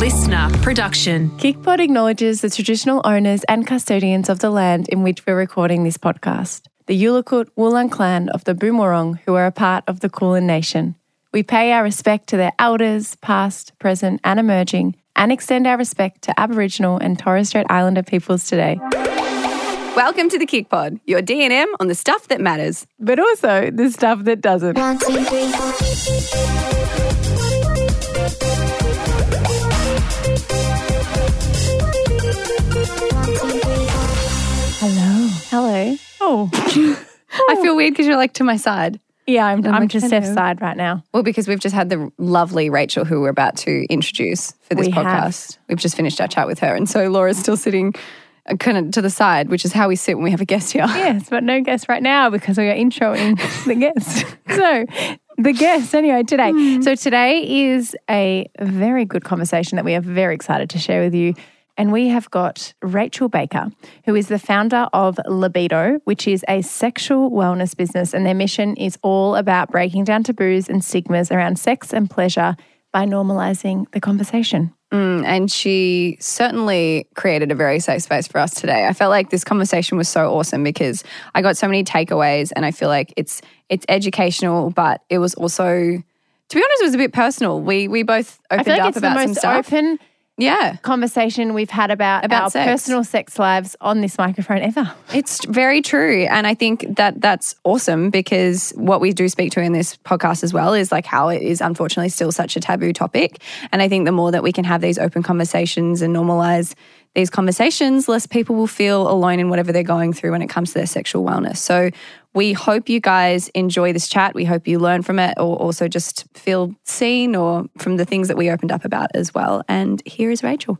listener production. KickPod acknowledges the traditional owners and custodians of the land in which we're recording this podcast, the Yaluk-ut Weelam clan of the Boonwurrung, who are a part of the Kulin Nation. We pay our respect to their elders, past, present, and emerging, and extend our respect to Aboriginal and Torres Strait Islander peoples today. Welcome to the Kick Pod, your D&M on the stuff that matters. But also the stuff that doesn't. One, two, three, Hello. Oh. I feel weird because you're like to my side. Yeah, I'm, I'm like, to. Steph's side right now. Well, because we've just had the lovely Rachel who we're about to introduce for this We have. podcast. We've just finished our chat with her. And so Laura's still sitting uh, kind of to the side, which is how we sit when we have a guest here. Yes, but no guest right now because we are introing the guest. So, the guest, anyway, today. Hmm. So, today is a very good conversation that we are very excited to share with you. And we have got Rachel Baker, who is the founder of LBDO, which is a sexual wellness business. And their mission is all about breaking down taboos and stigmas around sex and pleasure by normalizing the conversation. Mm, and she certainly created a very safe space for us today. I felt like this conversation was so awesome because I got so many takeaways and I feel like it's it's educational, but it was also to be honest, it was a bit personal. We we both opened like up it's the about some stuff. open Yeah. conversation we've had about, About our sex. personal sex lives on this microphone ever. It's very true. And I think that that's awesome because what we do speak to in this podcast as well is like how it is unfortunately still such a taboo topic. And I think the more that we can have these open conversations and normalize these conversations, less people will feel alone in whatever they're going through when it comes to their sexual wellness. So we hope you guys enjoy this chat. We hope you learn from it or also just feel seen or from the things that we opened up about as well. And here is Rachel.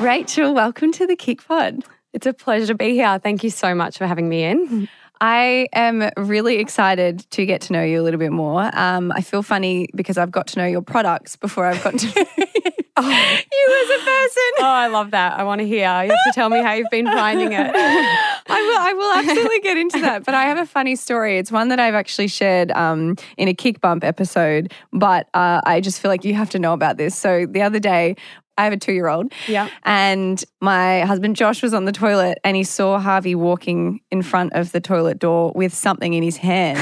Rachel, welcome to the Kick Pod. It's a pleasure to be here. Thank you so much for having me in. I am really excited to get to know you a little bit more. Um, I feel funny because I've got to know your products before I've got to know you as a person. Oh, I love that. I want to hear. You have to tell me how you've been finding it. I will. I will absolutely get into that. But I have a funny story. It's one that I've actually shared um, in a kick bump episode. But uh, I just feel like you have to know about this. So the other day. I have a two year old. Yeah. And my husband Josh was on the toilet and he saw Harvey walking in front of the toilet door with something in his hand.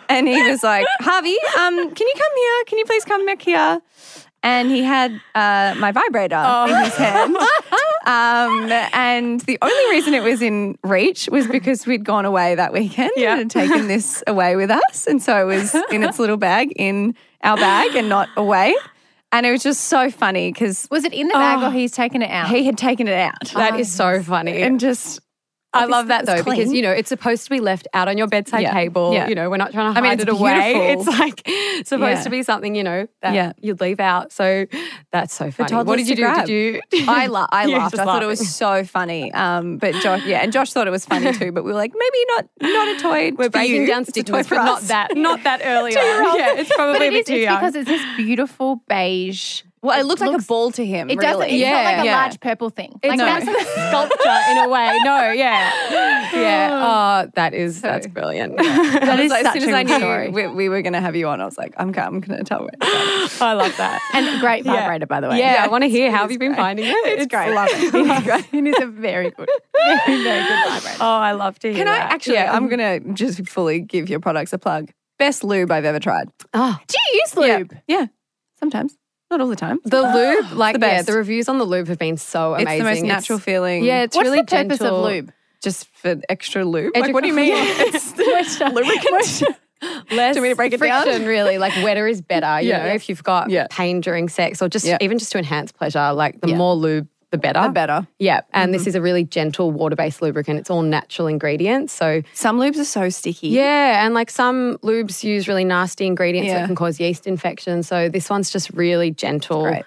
and he was like, Harvey, um, can you come here? Can you please come back here? And he had uh, my vibrator in his hand. Um, and the only reason it was in reach was because we'd gone away that weekend Yeah. and taken this away with us. And so it was in its little bag in our bag and not away. And it was just so funny because Was it in the bag or he's taken it out? he had taken it out. That is so funny. and just I love that though it's because you know it's supposed to be left out on your bedside Yeah. table. Yeah. You know we're not trying to hide I mean, it's it away. beautiful. It's like supposed Yeah. to be something you know that Yeah. you'd leave out. So that's so funny. What did you do? grab. Did you? I, la- I laughed. I thought it was so funny. Um, but Josh, yeah, and Josh thought it was funny too. But we were like, maybe not, not a toy. We're breaking you. down It's a toy stigmas, for but not that, not that early on. Yeah, it's probably but a it is too it's because it's this beautiful beige. Well, it looked like looks- a ball to him. It doesn't. really. It's not like a large purple thing. It's like not that's a sculpture in a way. No, yeah, yeah. Oh. oh, that is uh, that's brilliant. that is So as such soon as I good knew we, we were going to have you on, I was like, I'm, go- I'm going to tell Rachel. I love that. and great vibrator, by the way. Yeah, I want to hear how have you been finding it? It's great. Love it. It is great. It is a very good, very, very good vibrator. Oh, I love to hear Can I actually? Yeah. I'm going to just fully give your products a plug. Best lube I've ever tried. Oh, Do you use lube? Yeah, sometimes, not all the time. the lube, like the yeah, best. the reviews on the lube have been so amazing. It's the most natural feeling. Yeah, it's What's really the purpose gentle. of lube? just for extra lube. Like, what do you mean? It's lubricant. Less Do you want me to break it down? friction, really. Like wetter is better. You Yeah. know, if you've got Yeah. pain during sex or just Yeah. even just to enhance pleasure, like the Yeah. more lube, the better. The better. Yeah, and this mm-hmm. is a really gentle water-based lubricant. It's all natural ingredients, so Some lubes are so sticky. yeah, and like some lubes use really nasty ingredients Yeah. that can cause yeast infections. So this one's just really gentle. great.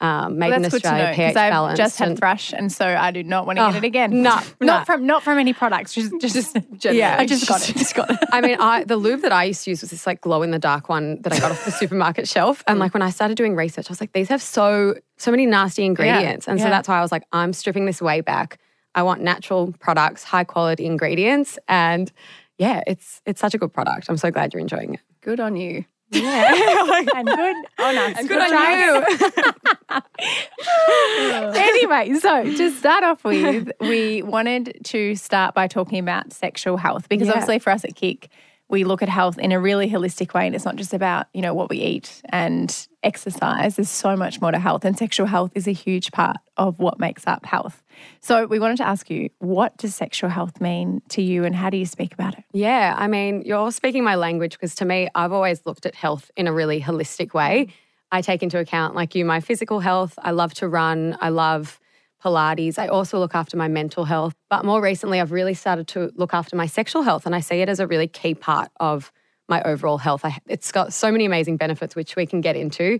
Yeah, um, made Well, in that's good to Australia, know pH because I've balanced. just had thrush, and so I do not want to Oh, get it again. no, no. not from not from any products. Just just, Yeah, I just got it. Just got it. I mean, I the lube that I used to use was this like glow in the dark one that I got off the supermarket shelf. And like when I started doing research, I was like, these have so so many nasty ingredients. and so yeah. that's why I was like, I'm stripping this way back. I want natural products, high quality ingredients, and yeah, it's it's such a good product. I'm so glad you're enjoying it. Good on you. Yeah. and good on us. And good on you. anyway, so to start off with, we wanted to start by talking about sexual health because yeah. obviously for us at Kick, we look at health in a really holistic way and it's not just about, you know, what we eat and exercise. There's so much more to health and sexual health is a huge part of what makes up health. So we wanted to ask you, what does sexual health mean to you and how do you speak about it? Yeah, I mean, you're speaking my language because to me, I've always looked at health in a really holistic way. I take into account, like you, my physical health. I love to run. I love Pilates. I also look after my mental health. But more recently, I've really started to look after my sexual health, and I see it as a really key part of my overall health. I, it's got so many amazing benefits, which we can get into.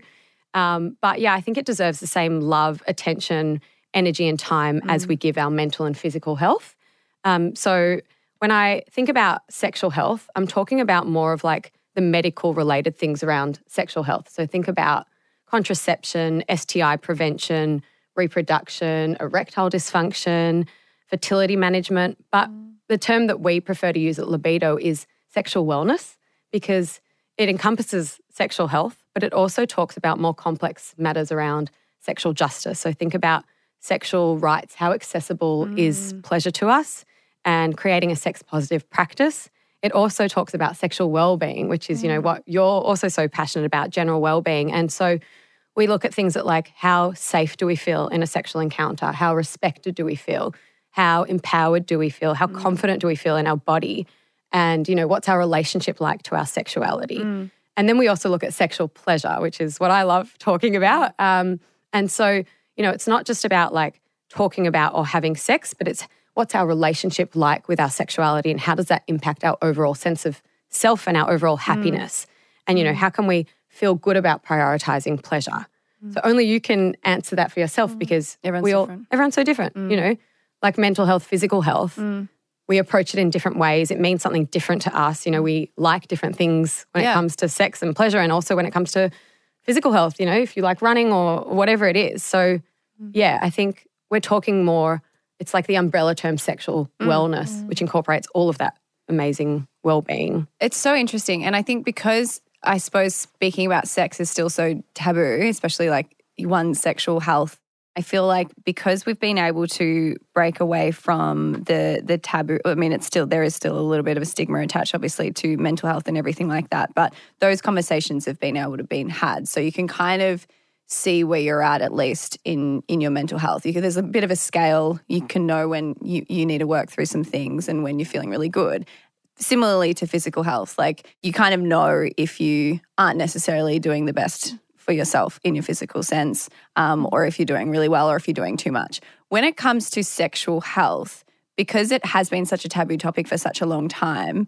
Um, but yeah, I think it deserves the same love, attention, energy, and time as we give our mental and physical health. Um, so when I think about sexual health, I'm talking about more of like the medical related things around sexual health. So think about contraception, STI prevention, reproduction, erectile dysfunction, fertility management. But the term that we prefer to use at LBDO is sexual wellness because it encompasses sexual health, but it also talks about more complex matters around sexual justice. So think about sexual rights, how accessible is mm. pleasure to us, and creating a sex positive practice. It also talks about sexual well-being, which is, you know, mm. what you're also so passionate about, general well-being. And so we look at things that like how safe do we feel in a sexual encounter? How respected do we feel? How empowered do we feel? How mm. confident do we feel in our body? And, you know, what's our relationship like to our sexuality? Mm. And then we also look at sexual pleasure, which is what I love talking about. Um, and so, you know, it's not just about like talking about or having sex, but it's what's our relationship like with our sexuality and how does that impact our overall sense of self and our overall mm. happiness? And, you know, how can we feel good about prioritizing pleasure? Mm. So only you can answer that for yourself mm. because Everyone's we all, different. everyone's so different, mm. you know, like mental health, physical health. We approach it in different ways. It means something different to us. You know, we like different things when Yeah. it comes to sex and pleasure, and also when it comes to physical health, you know, if you like running or whatever it is. So, yeah, I think we're talking more, it's like the umbrella term sexual wellness, which incorporates all of that amazing well being. It's so interesting. And I think because I suppose speaking about sex is still so taboo, especially like one's sexual health, I feel like because we've been able to break away from the the taboo, I mean, it's still there is still a little bit of a stigma attached, obviously, to mental health and everything like that. But those conversations have been able to been had, so you can kind of see where you're at at least in in your mental health. You can, there's a bit of a scale. You mm. can know when you you need to work through some things and when you're feeling really good similarly to physical health, like you kind of know if you aren't necessarily doing the best for yourself in your physical sense, um, or if you're doing really well, or if you're doing too much. When it comes to sexual health, because it has been such a taboo topic for such a long time,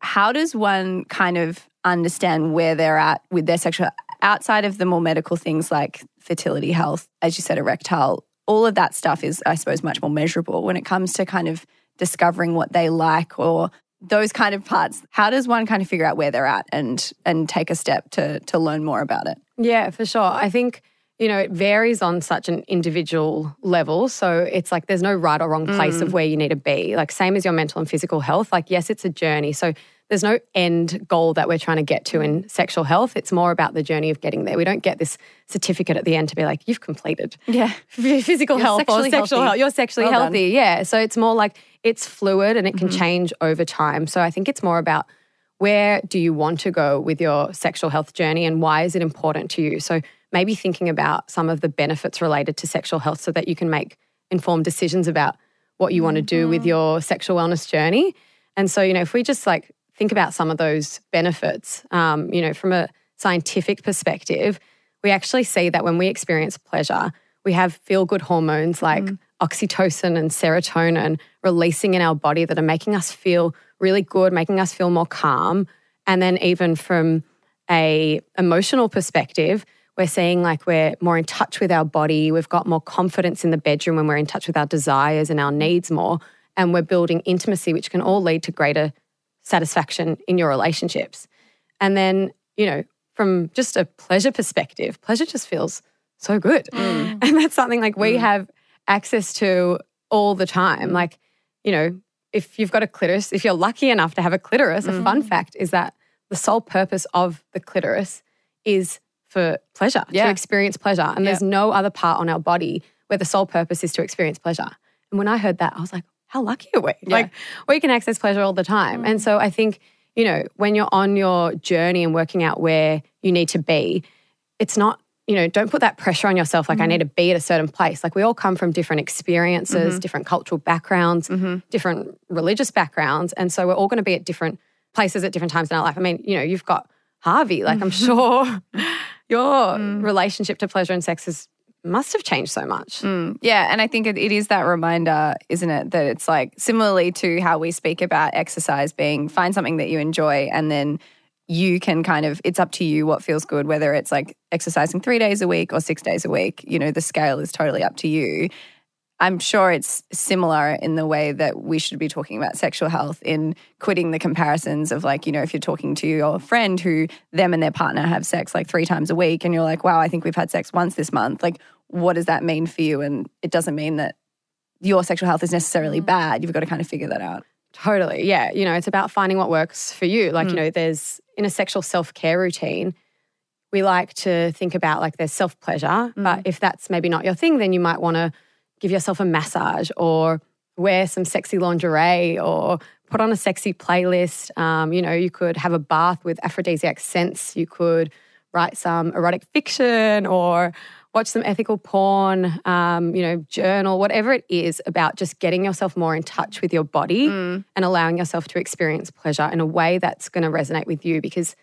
how does one kind of understand where they're at with their sexual outside of the more medical things like fertility health, as you said, erectile, all of that stuff is, I suppose, much more measurable when it comes to kind of discovering what they like or those kind of parts. How does one kind of figure out where they're at and and take a step to to learn more about it? Yeah, for sure. I think, you know, it varies on such an individual level. So it's like there's no right or wrong place of mm. where you need to be. Like, same as your mental and physical health. Like, yes, it's a journey. So there's no end goal that we're trying to get to in sexual health. It's more about the journey of getting there. We don't get this certificate at the end to be like, you've completed Yeah. physical You're health or sexual health. You're sexually Well done. healthy. Yeah. So it's more like it's fluid and it can mm-hmm. change over time. So I think it's more about where do you want to go with your sexual health journey and why is it important to you? So maybe thinking about some of the benefits related to sexual health so that you can make informed decisions about what you want to do with mm-hmm. your sexual wellness journey. And so, you know, if we just like think about some of those benefits, um, you know, from a scientific perspective, we actually see that when we experience pleasure, we have feel good hormones like oxytocin and serotonin releasing in our body that are making us feel really good, making us feel more calm. And then even from a emotional perspective, we're seeing like we're more in touch with our body. We've got more confidence in the bedroom when we're in touch with our desires and our needs more. And we're building intimacy, which can all lead to greater satisfaction in your relationships. And then, you know, from just a pleasure perspective, pleasure just feels so good. Mm. And that's something like we mm. have access to all the time. Like, you know, if you've got a clitoris, if you're lucky enough to have a clitoris, a fun mm. fact is that the sole purpose of the clitoris is for pleasure, Yeah. to experience pleasure. And there's no other part on our body where the sole purpose is to experience pleasure. And when I heard that, I was like, how lucky are we? Like, we can access pleasure all the time. And mm. so I think, you know, when you're on your journey and working out where you need to be, it's not, you know, don't put that pressure on yourself like I mm-hmm. need to be at a certain place. Like we all come from different experiences, mm-hmm. different cultural backgrounds, mm-hmm. different religious backgrounds. And so we're all going to be at different places at different times in our life. I mean, you know, you've got Harvey, like I'm sure your mm. relationship to pleasure and sex has must have changed so much. Mm, yeah, and I think it, it is that reminder, isn't it, that it's like similarly to how we speak about exercise being find something that you enjoy and then you can kind of it's up to you what feels good whether it's like exercising 3 days a week or 6 days a week, you know, the scale is totally up to you. I'm sure it's similar in the way that we should be talking about sexual health in quitting the comparisons of like, you know, if you're talking to your friend who them and their partner have sex like three times a week and you're like, wow, I think we've had sex once this month. Like, what does that mean for you? And it doesn't mean that your sexual health is necessarily mm. bad. You've got to kind of figure that out. Totally. Yeah. You know, it's about finding what works for you. Like, you mm. know, there's in a sexual self care routine, we like to think about like there's self pleasure. Mm. But if that's maybe not your thing, then you might want to give yourself a massage or wear some sexy lingerie or put on a sexy playlist. Um, you know, you could have a bath with aphrodisiac scents. You could write some erotic fiction or watch some ethical porn, um, you know, journal, whatever it is about just getting yourself more in touch with your body and allowing yourself to experience pleasure in a way that's going to resonate with you. Because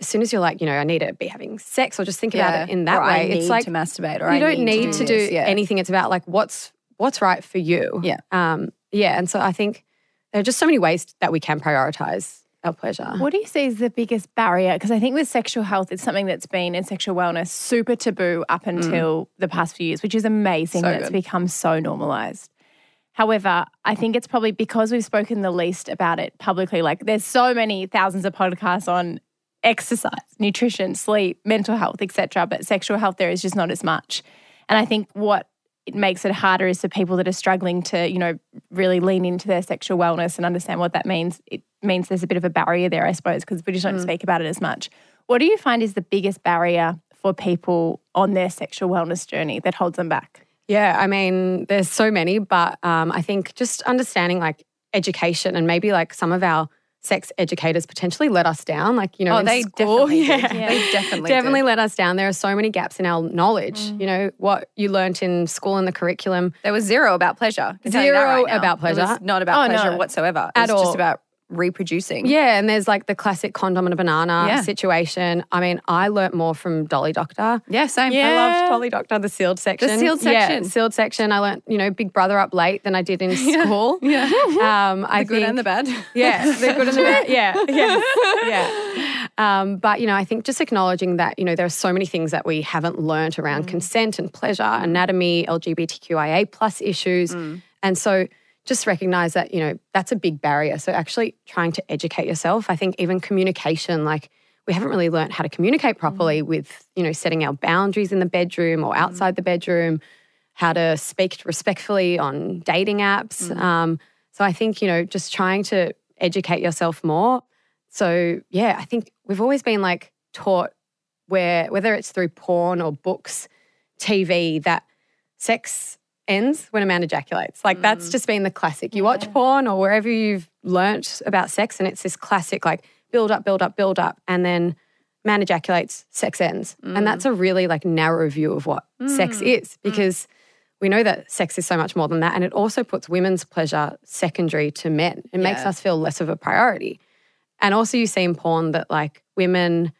as soon as you're like, you know, I need to be having sex or just think about it in that or way, need it's like to masturbate or you I don't need, to do this. Yeah. anything. It's about like what's what's right for you. Yeah. Um, yeah. And so I think there are just so many ways that we can prioritize our pleasure. What do you see is the biggest barrier? Because I think with sexual health, it's something that's been in sexual wellness super taboo up mm. until the past few years, which is amazing So that it's become so normalized. However, I think it's probably because we've spoken the least about it publicly. Like, there's so many thousands of podcasts on exercise, nutrition, sleep, mental health, etc. But sexual health, there is just not as much. And I think what it makes it harder is for people that are struggling to, you know, really lean into their sexual wellness and understand what that means. It means there's a bit of a barrier there, I suppose, because we just don't speak about it as much. What do you find is the biggest barrier for people on their sexual wellness journey that holds them back? Yeah, I mean, there's so many, but um, I think just understanding like education and maybe like some of our sex educators potentially let us down. Like, you know, Oh, in they school, definitely yeah, did. They definitely definitely did. let us down. There are so many gaps in our knowledge. Mm. You know, what you learnt in school and the curriculum. There was zero about pleasure. I can tell you that Zero right about pleasure. not about Oh, no. pleasure whatsoever. At it's all. just about reproducing. Yeah, and there's like the classic condom and a banana Yeah. situation. I mean, I learnt more from Dolly Doctor. Yeah, same. I loved Dolly Doctor, the sealed section. The sealed section. Yeah, sealed section. I learnt, you know, Big Brother up late than I did in school. Yeah. Um, I the good think, and the bad. Yeah, the good and the bad. Yeah, yes, yeah. Um, but you know, I think just acknowledging that you know there are so many things that we haven't learnt around consent and pleasure, anatomy, LGBTQIA plus issues, and so just recognize that you know that's a big barrier. So actually trying to educate yourself. I think even communication, like we haven't really learnt how to communicate properly mm. with you know setting our boundaries in the bedroom or mm. outside the bedroom how to speak respectfully on dating apps. Mm. Um, so I think, you know, just trying to educate yourself more. So yeah, I think we've always been like taught where whether it's through porn or books, TV, that sex ends when a man ejaculates. Like that's mm. just been the classic. You watch porn or wherever you've learnt about sex and it's this classic like build up, build up, build up, and then man ejaculates, sex ends. And mm. that's a really like narrow view of what sex mm. is because we know that sex is so much more than that. And it also puts women's pleasure secondary to men. It makes us feel less of a priority. And also, you see in porn that like women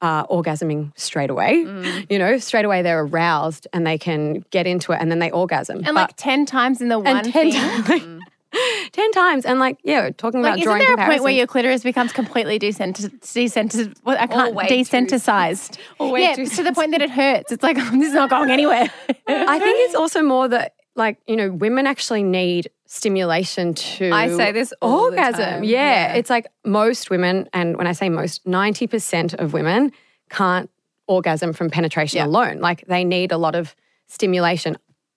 are orgasming straight away. Mm. You know, straight away they're aroused and they can get into it and then they orgasm. And like 10 times in the one and 10 thing. times. Mm. 10 times. And like, yeah, talking Like, about isn't there a point where your clitoris becomes completely desensitized? desensitized what, I can't desensitized. Yeah, too to the point that it hurts. It's like this is not going anywhere. I think it's also more that like, you know, women actually need stimulation to I say this orgasm. Yeah. Yeah. It's like most women, and when I say most, 90% of women can't orgasm from penetration Yeah. alone. Like they need a lot of stimulation.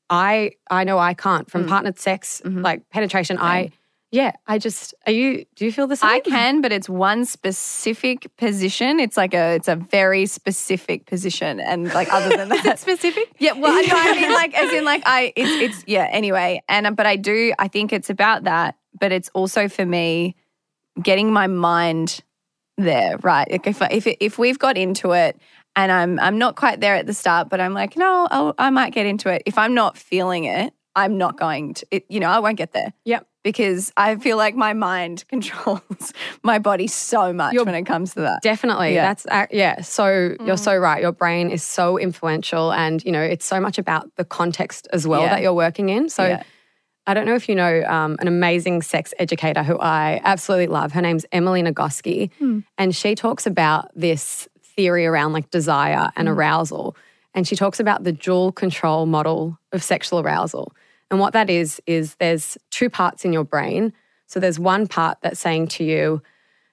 I I know I can't Mm. from partnered sex, Mm-hmm. like penetration. I Yeah, I just are you do you feel the same? I can, but it's one specific position. It's like a it's a very specific position, and like other than that, Specific? Yeah, well, I know. I mean, like, as in, like, I, it's, it's, yeah. Anyway, and but I do. I think it's about that, but it's also for me getting my mind there, right? Like if if if we've got into it, and I'm I'm not quite there at the start, but I'm like, no, I'll, I might get into it. If I'm not feeling it, I'm not going to. It, you know, I won't get there. Yep. Because I feel like my mind controls my body so much You're when it comes to that. Definitely. Yeah. That's yeah. So you're so mm. right. Your brain is so influential and you know, it's so much about the context as well Yeah. that you're working in. So Yeah. I don't know if you know um, an amazing sex educator who I absolutely love. Her name's Emily Nagoski. Hmm. And she talks about this theory around like desire and hmm. arousal. And she talks about the dual control model of sexual arousal. And what that is, is there's two parts in your brain. So there's one part that's saying to you,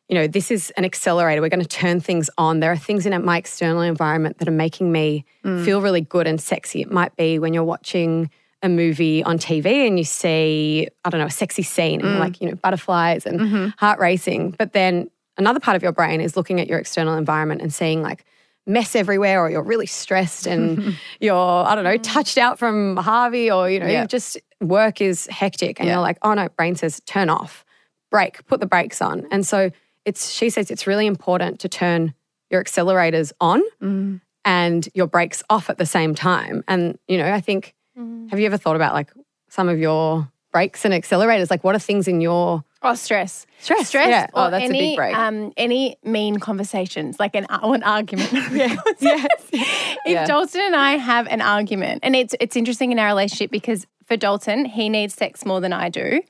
you know, this is an accelerator. We're going to turn things on. There are things in my external environment that are making me mm. feel really good and sexy. It might be when you're watching a movie on TV and you see, I don't know, a sexy scene and you're like, you know, butterflies and mm-hmm. heart racing. But then another part of your brain is looking at your external environment and seeing like mess everywhere or you're really stressed and you're, I don't know, touched out from Harvey or, you know, Yeah. just work is hectic and Yeah. you're like, oh no, brain says turn off, break, put the brakes on. And so it's, she says it's really important to turn your accelerators on mm. and your brakes off at the same time. And, you know, I think, mm. have you ever thought about like some of your brakes and accelerators? Like what are things in your Or stress. Stress, Stress. yeah. Oh, that's a big break. Um, any mean conversations, like an, or an argument. yes. If Yeah. Dalton and I have an argument, and it's it's interesting in our relationship because for Dalton, he needs sex more than I do.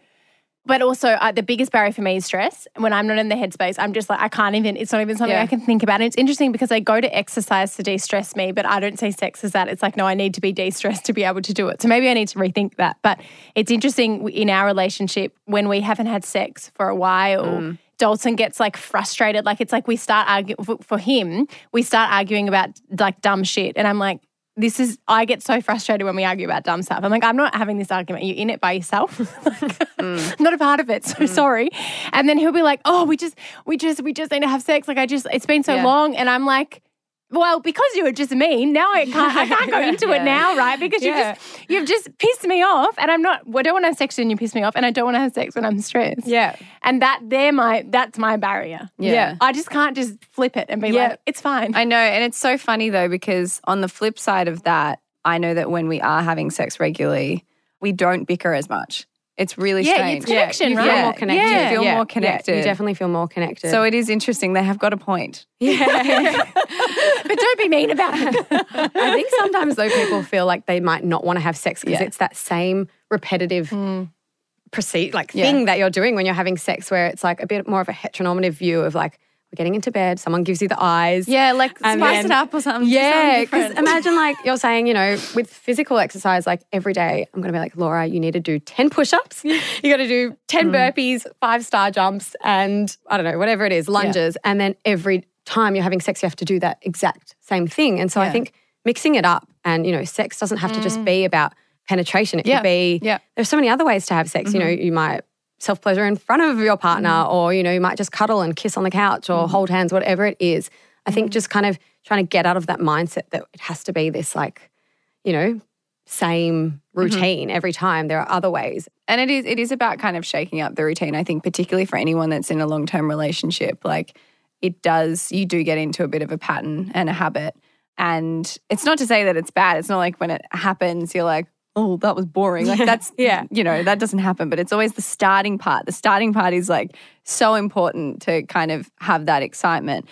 But also, uh, the biggest barrier for me is stress. When I'm not in the headspace, I'm just like, I can't even, it's not even something Yeah. I can think about. And it's interesting because I go to exercise to de stress me, but I don't see sex as that. It's like, no, I need to be de stressed to be able to do it. So maybe I need to rethink that. But it's interesting in our relationship when we haven't had sex for a while. Mm. Dalton gets like frustrated. Like it's like we start arguing for, for him, we start arguing about like dumb shit. And I'm like, this is, I get so frustrated when we argue about dumb stuff. I'm like, I'm not having this argument. You're in it by yourself. Like, Mm. Not a part of it. So sorry. And then he'll be like, oh, we just, we just, we just need to have sex. Like I just, it's been so Yeah. long. And I'm like, well, because you were just mean, now I can't, I can't go into it now, right? Because Yeah. you've just, you've just pissed me off, and I'm not. I don't want to have sex when you piss me off, and I don't want to have sex when I'm stressed. Yeah. and that they're my, that's my barrier. Yeah. I just can't just flip it and be Yeah. like, it's fine. I know. And it's so funny though, because on the flip side of that, I know that when we are having sex regularly, we don't bicker as much. It's really Yeah, strange. it's connection, you feel right? more connected. Yeah. You feel Yeah, more yeah, connected. you definitely feel more connected. So it is interesting. They have got a point. yeah. but don't be mean about it. I think sometimes though people feel like they might not want to have sex because Yeah. it's that same repetitive hmm. proceed like Yeah. thing that you're doing when you're having sex where it's like a bit more of a heteronormative view of like we're getting into bed, someone gives you the eyes. Yeah, like spice then- it up or something. Yeah, because imagine like you're saying, you know, with physical exercise, like every day, I'm going to be like, Laura, you need to do 10 push ups. You got to do 10 mm. burpees, five star jumps, and I don't know, whatever it is, lunges. And then every time you're having sex, you have to do that exact same thing. And so I think mixing it up and, you know, sex doesn't have to just mm. be about penetration. It Yeah, could be, yeah. there's so many other ways to have sex. You mm-hmm. know, you might self pleasure in front of your partner, mm. or, you know, you might just cuddle and kiss on the couch or mm. hold hands, whatever it is. I think mm. just kind of trying to get out of that mindset that it has to be this like, you know, same mm-hmm. routine every time. There are other ways. and it is it is about kind of shaking up the routine. I think particularly for anyone that's in a long term relationship, like it does you do get into a bit of a pattern and a habit. And it's not to say that it's bad. It's not like when it happens, you're like, oh, that was boring. Like that's Yeah. you know, that doesn't happen. But it's always the starting part. The starting part is like so important to kind of have that excitement.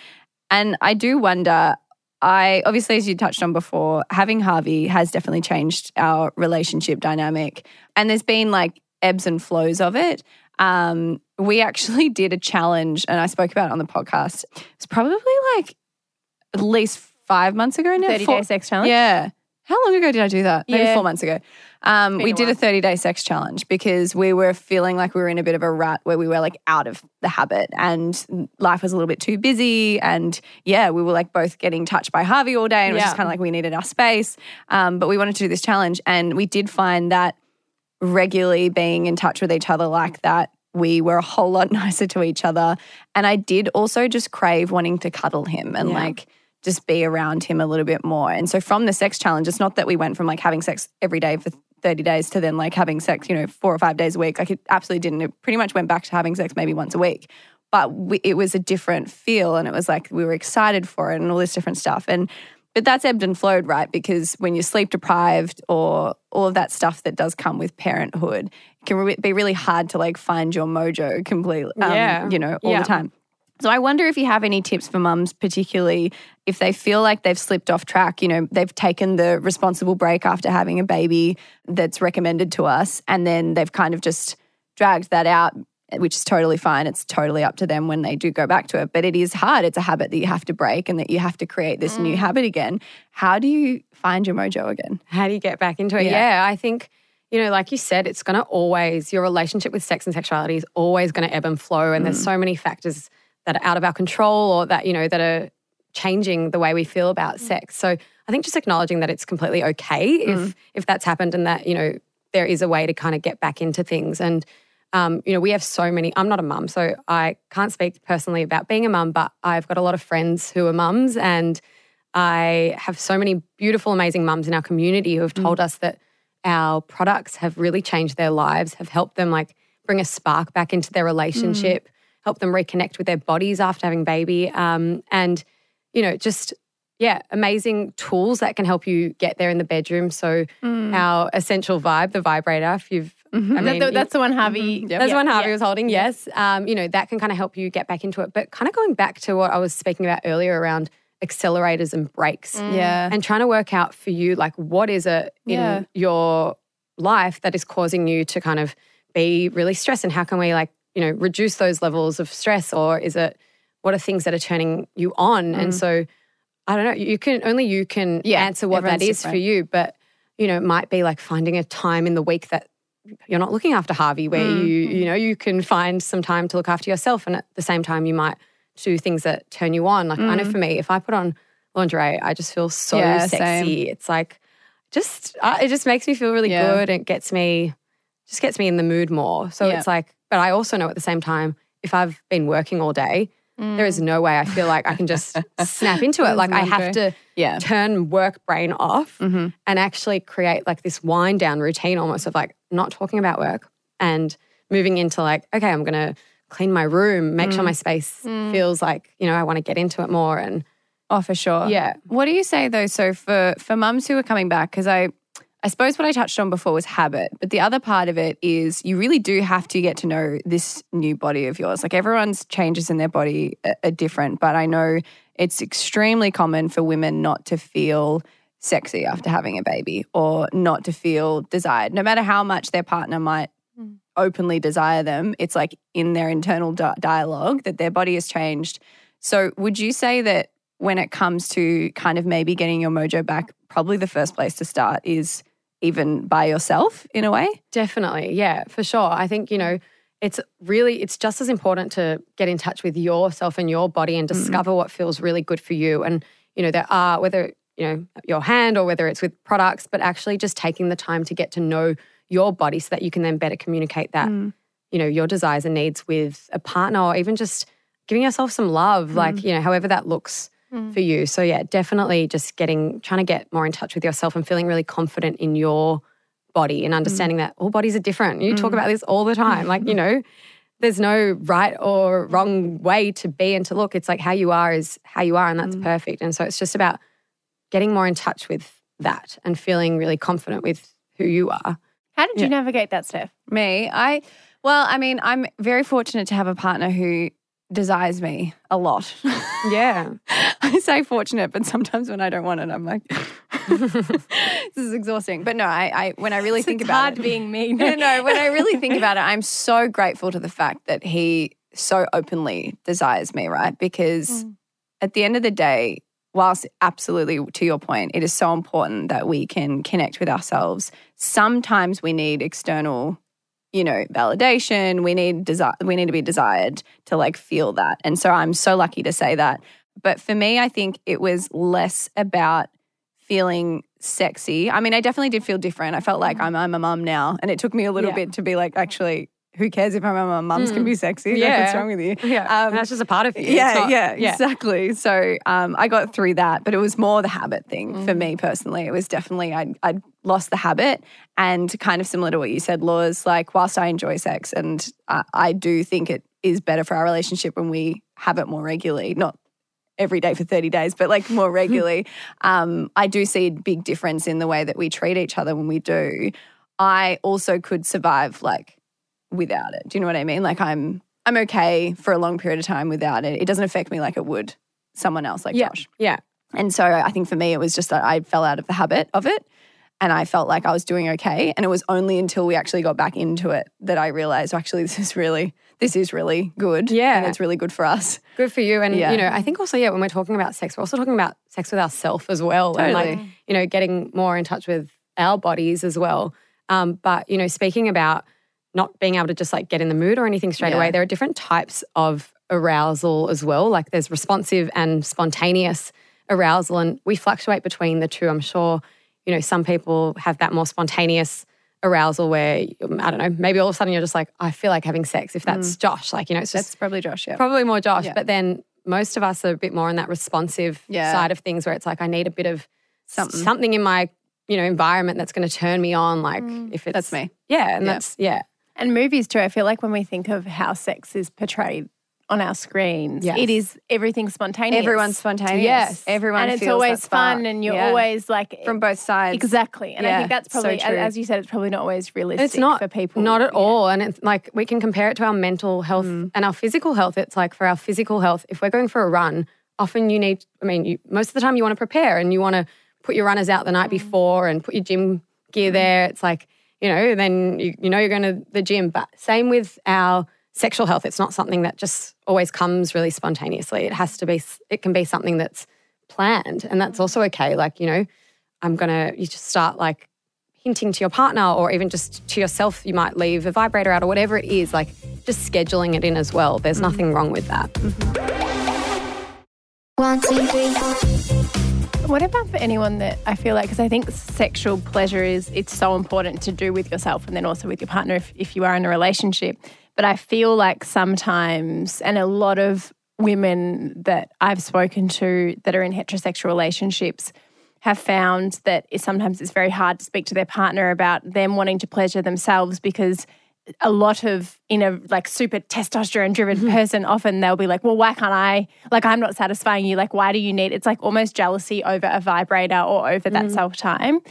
And I do wonder, I obviously, as you touched on before, having Harvey has definitely changed our relationship dynamic. And there's been like ebbs and flows of it. Um, we actually did a challenge, and I spoke about it on the podcast. It's probably like at least five months ago now. 30 Four- day sex challenge. Yeah. How long ago did I do that? Maybe Yeah. four months ago. Um, we a did a 30 day sex challenge because we were feeling like we were in a bit of a rut where we were like out of the habit and life was a little bit too busy. And yeah, we were like both getting touched by Harvey all day and it was just kind of like we needed our space. Um, but we wanted to do this challenge and we did find that regularly being in touch with each other like that we were a whole lot nicer to each other. And I did also just crave wanting to cuddle him and Yeah. like just be around him a little bit more. And so from the sex challenge, it's not that we went from like having sex every day for 30 days to then like having sex, you know, four or five days a week. Like it absolutely didn't. It pretty much went back to having sex maybe once a week. But we, it was a different feel and it was like we were excited for it and all this different stuff. And but that's ebbed and flowed, right? Because when you're sleep deprived or all of that stuff that does come with parenthood, it can re- be really hard to like find your mojo completely, um, Yeah. you know, all Yeah. the time. So I wonder if you have any tips for mums, particularly if they feel like they've slipped off track, you know, they've taken the responsible break after having a baby that's recommended to us, and then they've kind of just dragged that out, which is totally fine. It's totally up to them when they do go back to it. But it is hard. It's a habit that you have to break and that you have to create this new habit again. How do you find your mojo again? How do you get back into it? Yeah. Yeah, I think, you know, like you said, it's going to always, your relationship with sex and sexuality is always going to ebb and flow. And Mm. there's so many factors that are out of our control or that, you know, that are changing the way we feel Mm. about sex. So I think just acknowledging that it's completely okay Mm. if if that's happened and that, you know, there is a way to kind of get back into things. And um, you know, we have so many. I'm not a mum, so I can't speak personally about being a mum, but I've got a lot of friends who are mums and I have so many beautiful, amazing mums in our community who have told us that our products have really changed their lives, have helped them like bring a spark back into their relationship, help them reconnect with their bodies after having baby. Um, and, you know, just, yeah, amazing tools that can help you get there in the bedroom. So, our essential vibe, the vibrator, if you've, I mean, that- that's the one Harvey. that's yeah, one Harvey yeah. was holding. Yes, um, you know that can kind of help you get back into it. But kind of going back to what I was speaking about earlier around accelerators and brakes, Yeah. and trying to work out for you like what is it in Yeah. your life that is causing you to kind of be really stressed, and how can we like you know reduce those levels of stress, or is it what are things that are turning you on? And so I don't know. You can only you can Yeah, answer what that is is for you, but you know it might be like finding a time in the week that you're not looking after Harvey, where Mm. you you know you can find some time to look after yourself, and at the same time you might do things that turn you on. Like I know for me, if I put on lingerie, I just feel so Mm. Yeah, sexy. same. It's like just uh, it just makes me feel really Yeah. good. It gets me just gets me in the mood more. So it's like, but I also know at the same time, if I've been working all day, there is mm. no way I feel like I can just snap into it. Like I have to Yeah. turn work brain off Mhm. and actually create like this wind down routine almost of like not talking about work and moving into like, okay, I'm going to clean my room, make sure mm. my space mm. feels like, you know, I want to get into it more. And Oh, for sure. Yeah. What do you say though? So for for mums who are coming back, because I I suppose what I touched on before was habit, but the other part of it is you really do have to get to know this new body of yours. Like everyone's changes in their body are, different, but I know it's extremely common for women not to feel sexy after having a baby or not to feel desired, no matter how much their partner might hmm. openly desire them. It's like in their internal di- dialogue that their body has changed. So, would you say that when it comes to kind of maybe getting your mojo back, probably the first place to start is even by yourself in a way? Definitely. Yeah, for sure. I think, you know, it's really it's just as important to get in touch with yourself and your body and mm. discover what feels really good for you. And, you know, there are whether, you know, your hand or whether it's with products, but actually just taking the time to get to know your body so that you can then better communicate that, mm. you know, your desires and needs with a partner or even just giving yourself some love, mm. like, you know, however that looks Mm. for you. So yeah, definitely just getting trying to get more in touch with yourself and feeling really confident in your body and mm. understanding that all bodies are different. You talk mm. about this all the time. Like, you know, there's no right or wrong way to be and to look. It's like how you are is how you are and that's perfect. And so it's just about getting more in touch with that and feeling really confident with who you are. How did you navigate that, Steph? Me, I, well, I mean, I'm very fortunate to have a partner who desires me a lot. Yeah. I say fortunate, but sometimes when I don't want it, I'm like, this is exhausting. But no, I, I when I really think it's about hard it, being me. no, no, when I really think about it, I'm so grateful to the fact that he so openly desires me, right? Because mm. at the end of the day, whilst absolutely to your point, it is so important that we can connect with ourselves. Sometimes we need external, you know, validation. We need desire. We need to be desired to like feel that. And so I'm so lucky to say that. But for me, I think it was less about feeling sexy. I mean, I definitely did feel different. I felt like mm-hmm. I'm I'm a mum now, and it took me a little Yeah. bit to be like, actually, who cares if I'm my mum mums can be sexy? Like, what's wrong with you? Yeah, Um, that's just a part of you. Yeah, not- yeah, exactly. So um, I got through that, but it was more the habit thing for me personally. It was definitely I I lost the habit, and kind of similar to what you said, Laws. Like whilst I enjoy sex, and I, I do think it is better for our relationship when we have it more regularly, not every day for 30 days, but like more regularly. um, I do see a big difference in the way that we treat each other when we do. I also could survive like without it. Do you know what I mean? Like I'm I'm okay for a long period of time without it. It doesn't affect me like it would someone else like Yeah. Josh. Yeah. And so I think for me it was just that I fell out of the habit of it and I felt like I was doing okay and it was only until we actually got back into it that I realized actually this is really this is really good. Yeah. And it's really good for us. Good for you. And, Yeah. you know, I think also, yeah, when we're talking about sex, we're also talking about sex with ourselves as well. And like, Totally. you know, getting more in touch with our bodies as well. Um, but, you know, speaking about not being able to just like get in the mood or anything straight Yeah. away, there are different types of arousal as well. Like there's responsive and spontaneous arousal. And we fluctuate between the two. I'm sure, you know, some people have that more spontaneous arousal where, um, I don't know, maybe all of a sudden you're just like, I feel like having sex. If that's Josh, like, you know, it's just That's probably Josh, yeah. Probably more Josh, Yeah. but then most of us are a bit more on that responsive Yeah. side of things where it's like I need a bit of Something. something in my you know environment that's going to turn me on. Like if it's That's me. yeah, and Yeah. that's yeah, And movies too. I feel like when we think of how sex is portrayed on our screens, Yes. it is everything spontaneous. Everyone's spontaneous. Yes. Everyone and it's always fun, and you're Yeah. always like from both sides. exactly. And I think that's so probably, true. as you said, it's probably not always realistic. it's not for people. not at Yeah. all. And it's like we can compare it to our mental health Mm. and our physical health. It's like for our physical health, if we're going for a run, often you need. I mean, you, most of the time you want to prepare and you want to put your runners out the night Mm. before and put your gym gear there. It's like you know, then you, you know you're going to the gym. But same with our sexual health. It's not something that just always comes really spontaneously. It has to be. It can be something that's planned, and that's also okay. Like you know, I'm gonna. You just start like hinting to your partner or even just to yourself, you might leave a vibrator out or whatever it is, like just scheduling it in as well. There's mm-hmm. nothing wrong with that. Mm-hmm. One, two, three, four. What about for anyone that I feel like, because I think sexual pleasure is, it's so important to do with yourself and then also with your partner if, if you are in a relationship. But I feel like sometimes, and a lot of women that I've spoken to that are in heterosexual relationships have found that sometimes it's very hard to speak to their partner about them wanting to pleasure themselves because a lot of in a like super testosterone driven mm-hmm. person often they'll be like well why can't i? Like i'm not satisfying you. Like why do you need it's like almost jealousy over a vibrator or over that mm-hmm. self time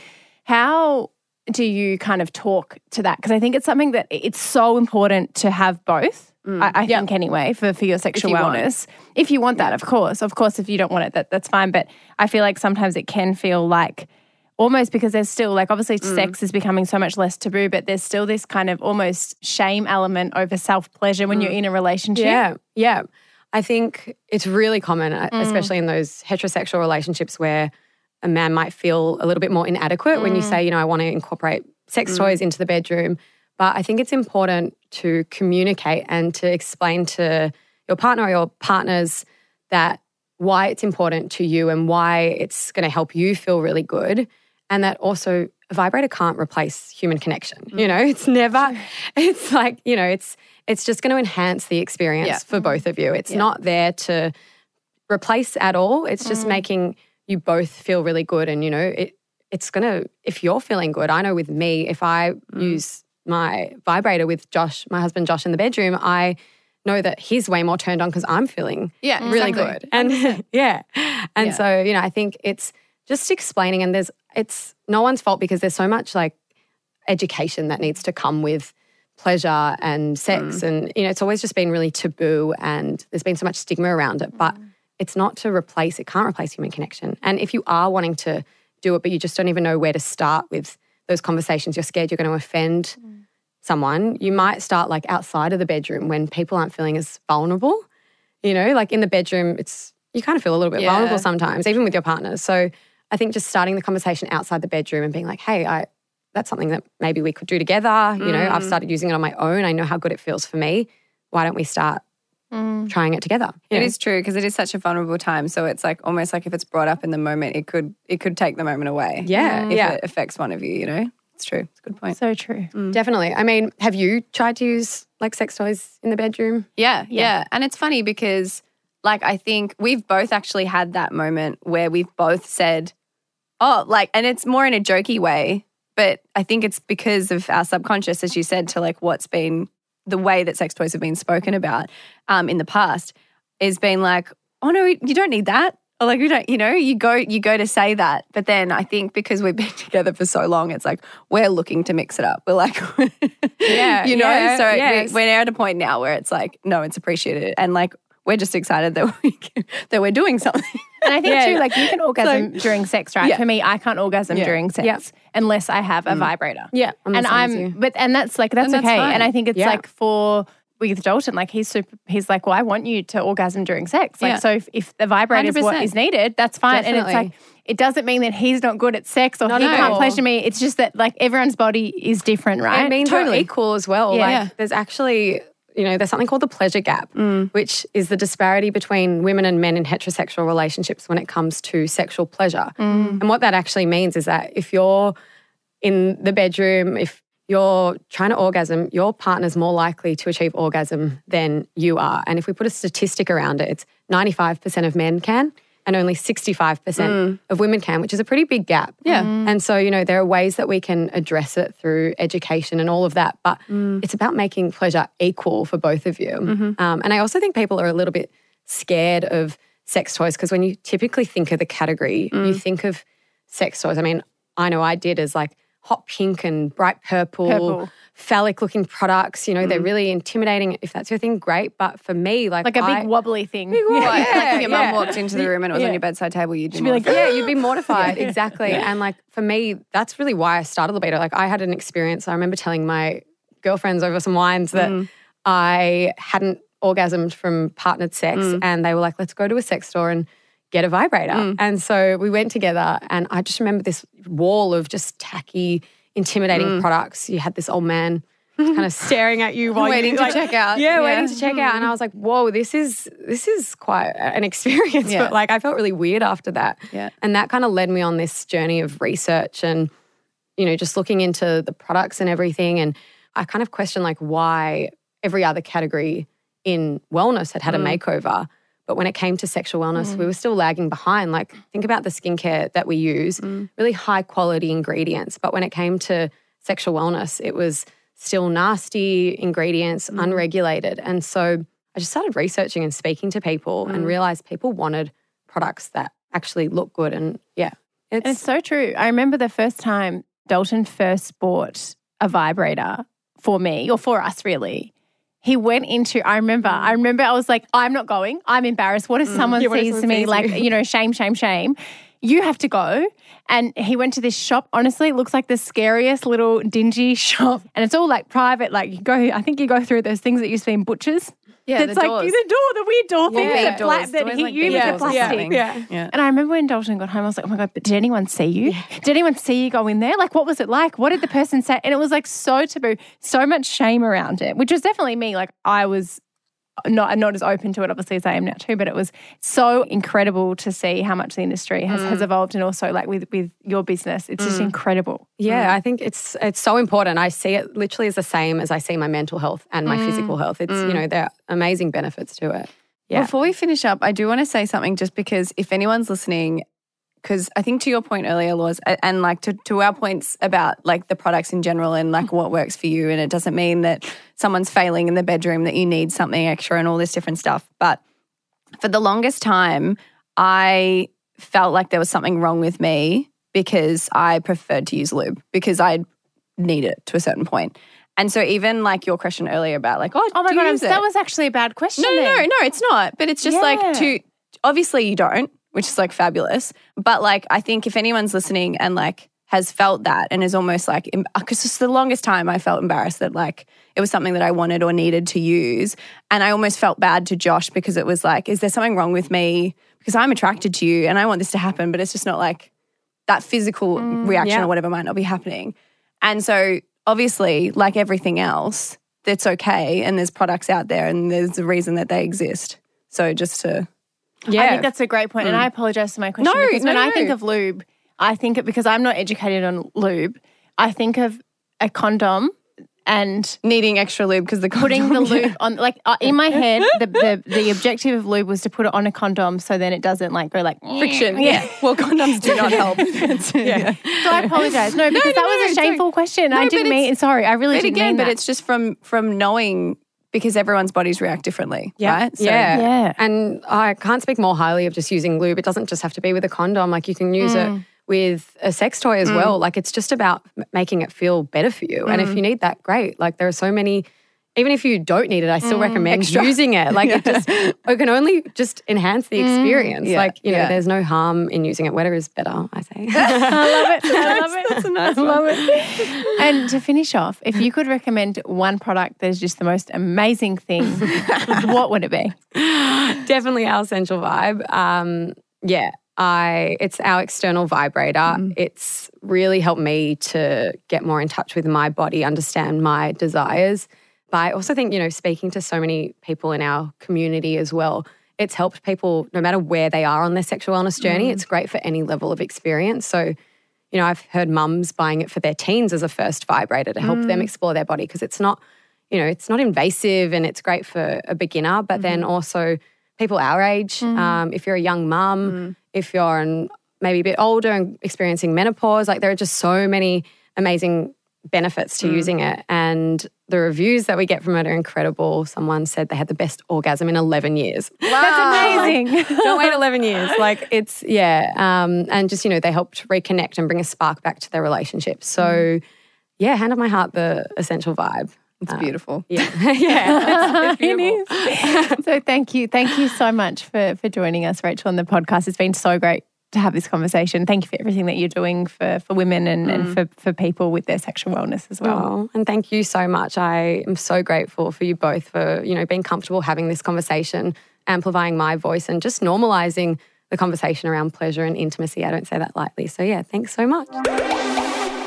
how do you kind of talk to that? Because i think it's something that it's so important to have both mm. I, I think anyway for, for your sexual you want. wellness. If you want that of course. Of course if you don't want it that, that's fine. But i feel like sometimes it can feel like almost because there's still like obviously Mm. sex is becoming so much less taboo but there's still this kind of almost shame element over self-pleasure when you're in a relationship Yeah, yeah. I think it's really common, uh, especially in those heterosexual relationships where a man might feel a little bit more inadequate when you say, you know, I want to incorporate sex toys into the bedroom. But I think it's important to communicate and to explain to your partner or your partners that why it's important to you and why it's going to help you feel really good. And that also a vibrator can't replace human connection. You mm. know, it's never, it's like, you know, it's, it's just going to enhance the experience Yeah. for both of you. It's not there to replace at all. It's just mm. making you both feel really good. And, you know, it, it's going to, if you're feeling good, I know with me, if I mm. use my vibrator with Josh, my husband Josh in the bedroom, I know that he's way more turned on because I'm feeling Yeah, really exactly. good. And yeah. And Yeah. so, you know, I think it's just explaining and there's it's no one's fault because there's so much like education that needs to come with pleasure and sex mm. and you know it's always just been really taboo and there's been so much stigma around it but mm. it's not to replace it can't replace human connection. And if you are wanting to do it but you just don't even know where to start with those conversations you're scared you're going to offend mm. someone you might start like outside of the bedroom when people aren't feeling as vulnerable. You know like in the bedroom it's you kind of feel a little bit Yeah. vulnerable sometimes even with your partners so i think just starting the conversation outside the bedroom and being like hey i that's something that maybe we could do together you know i've mm. started using it on my own i know how good it feels for me why don't we start mm. trying it together It know? is true because it is such a vulnerable time. So it's like almost like if it's brought up in the moment, it could it could take the moment away. Yeah, mm. if yeah. it affects one of you, you know. It's true. It's a good point. So true. Definitely. I mean, have you tried to use like sex toys in the bedroom? Yeah, yeah. And it's funny because, like, I think we've both actually had that moment where we've both said, oh, like, and it's more in a jokey way, but I think it's because of our subconscious, as you said, to like what's been the way that sex toys have been spoken about um, in the past, is being like, oh no, you don't need that. Or like you don't, you know, you go, you go to say that, but then I think because we've been together for so long, it's like we're looking to mix it up. We're like, Yeah, you know. yeah, so yes. we, we're at a point now where it's like, no, it's appreciated, and like we're just excited that we can, that we're doing something. And I think Yeah. too, like you can orgasm during sex, right? Yeah. For me, I can't orgasm Yeah. during sex unless I have a mm. vibrator. Yeah. I'm and I'm, but and that's like that's, And okay. And I think it's like for with Dalton, like he's super. He's like, well, I want you to orgasm during sex. Like, Yeah. so if, if the vibrator is 100%. is needed, that's fine. Definitely. And it's like. It doesn't mean that he's not good at sex or Not he can't all. pleasure me. It's just that like everyone's body is different, right? It means Totally. equal as well. Yeah. Like there's actually, you know, there's something called the pleasure gap, mm. which is the disparity between women and men in heterosexual relationships when it comes to sexual pleasure. Mm. And what that actually means is that if you're in the bedroom, if you're trying to orgasm, your partner's more likely to achieve orgasm than you are. And if we put a statistic around it, it's 95% of men can and only 65% mm. of women can, which is a pretty big gap. Yeah. Mm. And so, you know, there are ways that we can address it through education and all of that. But mm. it's about making pleasure equal for both of you. Mm-hmm. Um, and I also think people are a little bit scared of sex toys because when you typically think of the category, you think of sex toys. I mean, I know I did as like hot pink and bright purple, Purple. phallic looking products. You know, they're mm. really intimidating. If that's your thing, great. But for me, like, like a big I- wobbly thing. Like, like if your mum yeah. walked into the room and it was Yeah. on your bedside table, you'd be, be like, mortified. yeah, you'd be mortified. Exactly. And like for me, that's really why I started LBDO. Like I had an experience. I remember telling my girlfriends over some wines that mm. I hadn't orgasmed from partnered sex. Mm. And they were like, let's go to a sex store and get a vibrator. Mm. And so we went together and I just remember this wall of just tacky, intimidating mm. products. You had this old man kind of staring at you while Waiting you to like- check out. Yeah, Yeah. waiting to check out. And mm. I was like, whoa, this is this is quite an experience. Yeah. But like I felt really weird after that. Yeah. And that kind of led me on this journey of research and, you know, just looking into the products and everything. And I kind of questioned like why every other category in wellness had had a makeover. But when it came to sexual wellness, we mm. were still lagging behind. Like, think about the skincare that we use, mm. really high quality ingredients. But when it came to sexual wellness, it was still nasty ingredients, mm. unregulated. And so I just started researching and speaking to people and realized people wanted products that actually look good. And yeah, And it's so true. I remember the first time Dalton first bought a vibrator for me, or for us really. He went into, I remember, I mm. remember I was like, I'm not going. I'm embarrassed. What if mm. someone Yeah, what if sees someone me sees like, you? you know, shame, shame, shame? You have to go. And he went to this shop. Honestly, it looks like the scariest little dingy shop. And it's all like private. Like you go, I think you go through those things that used to be in butchers. Yeah, it's like doors. the door, the weird door thing big that, doors. that Always hit like you big with the plastic. something. Yeah. Yeah. And I remember when Dalton got home, I was like, oh my God, but did anyone see you? Did anyone see you go in there? Like, what was it like? What did the person say? And it was like so taboo, so much shame around it, which was definitely me. Like, I was not not as open to it, obviously, as I am now too, but it was so incredible to see how much the industry has, has mm. evolved and also like with, with your business. It's just mm. incredible. Yeah, mm. I think it's it's so important. I see it literally as the same as I see my mental health and my physical health. It's you know there are amazing benefits to it. Yeah. Before we finish up, I do want to say something just because if anyone's listening, because I think to your point earlier, Laws, and like to, to our points about like the products in general and like what works for you. And it doesn't mean that someone's failing in the bedroom, that you need something extra and all this different stuff. But for the longest time, I felt like there was something wrong with me because I preferred to use lube because I need it to a certain point. And so even like your question earlier about like, oh, Oh my God, I'm- use it? that was actually a bad question. No, no, no, no, it's not. But it's just Yeah. like to obviously you don't, which is like fabulous. But like I think if anyone's listening and like has felt that and is almost like because it's the longest time I felt embarrassed that like it was something that I wanted or needed to use, and I almost felt bad to Josh because it was like, is there something wrong with me because I'm attracted to you and I want this to happen, but it's just not like that physical mm, reaction yeah. or whatever might not be happening. And so obviously, like everything else, that's okay. And there's products out there and there's a reason that they exist. So just to yeah. I think that's a great point, and I apologize for my question. No, because no, when I think of lube, I think it because I'm not educated on lube. I think of a condom and Needing extra lube because the putting the condom- lube on like uh, in my head the, the the objective of lube was to put it on a condom so then it doesn't like go like friction. yeah Well, condoms do not help. yeah. so I apologize no because no, that was no, a shameful question I didn't mean sorry I really But didn't again, mean but it's just from from knowing because everyone's bodies react differently, right? yeah. Yeah. And I can't speak more highly of just using lube. It doesn't just have to be with a condom. Like you can use Mm. it with a sex toy as well. Like it's just about making it feel better for you. And if Mm. you need that, great. Like there are so many. Even if you don't need it, I Mm. still recommend using it. Like it just, it can only just enhance the experience. Yeah, Like you know, yeah. there's no harm in using it. Whatever is better, I say. I love it I love it that's a nice I love it and to finish off if you could recommend one product that is just the most amazing thing what would it be Definitely our essential vibe. Um, yeah, I it's our external vibrator. It's really helped me to get more in touch with my body, understand my desires. But I also think, you know, speaking to so many people in our community as well, it's helped people no matter where they are on their sexual wellness journey. Mm. It's great for any level of experience. So, you know, I've heard mums buying it for their teens as a first vibrator to help them mm. explore their body because it's not, you know, it's not invasive and it's great for a beginner, but then mm. also people our age, um, if you're a young mum, if you're an, maybe a bit older and experiencing menopause, like there are just so many amazing benefits to mm. using it. And the reviews that we get from it are incredible. Someone said they had the best orgasm in 11 years. Wow. That's amazing Don't wait 11 years. Like it's, yeah. Um, and just, you know, they helped reconnect and bring a spark back to their relationship. So, mm. yeah, hand of my heart, the essential vibe. It's um, beautiful. Yeah. yeah. It's, it's beautiful. is. so thank you. Thank you so much for for joining us, Rachel, on the podcast. It's been so great to have this conversation. Thank you for everything that you're doing for for women and, and mm. for, for people with their sexual wellness as well. Oh, and thank you so much. I am so grateful for you both for, you know, being comfortable having this conversation, amplifying my voice and just normalizing the conversation around pleasure and intimacy. I don't say that lightly. So yeah, thanks so much.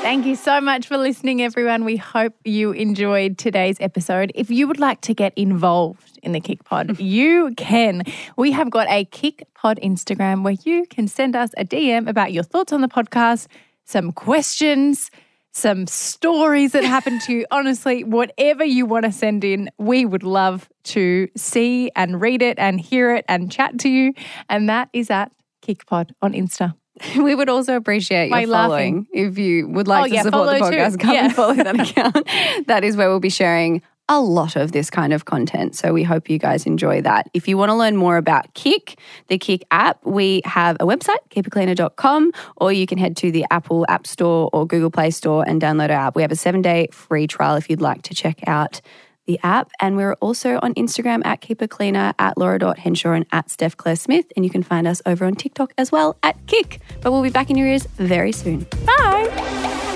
Thank you so much for listening, everyone. We hope you enjoyed today's episode. If you would like to get involved in the KIC Pod, you can. We have got a KIC Pod Instagram where you can send us a DM about your thoughts on the podcast, some questions, some stories that happened to you. Honestly, whatever you want to send in, we would love to see and read it and hear it and chat to you. And that is at KIC Pod on Insta. We would also appreciate your Why following. If you would like Oh, to yeah, support the follow too. podcast, come Yeah. and follow that account. that is where we'll be sharing a lot of this kind of content. So we hope you guys enjoy that. If you want to learn more about KIC, the KIC app, we have a website, keepitcleaner.com, or you can head to the Apple App Store or Google Play Store and download our app. We have a seven day free trial if you'd like to check out the app. And we're also on Instagram at Keep It Cleaner, at Laura.Henshaw, and at Steph Claire Smith. And you can find us over on TikTok as well at KIC. But we'll be back in your ears very soon. Bye.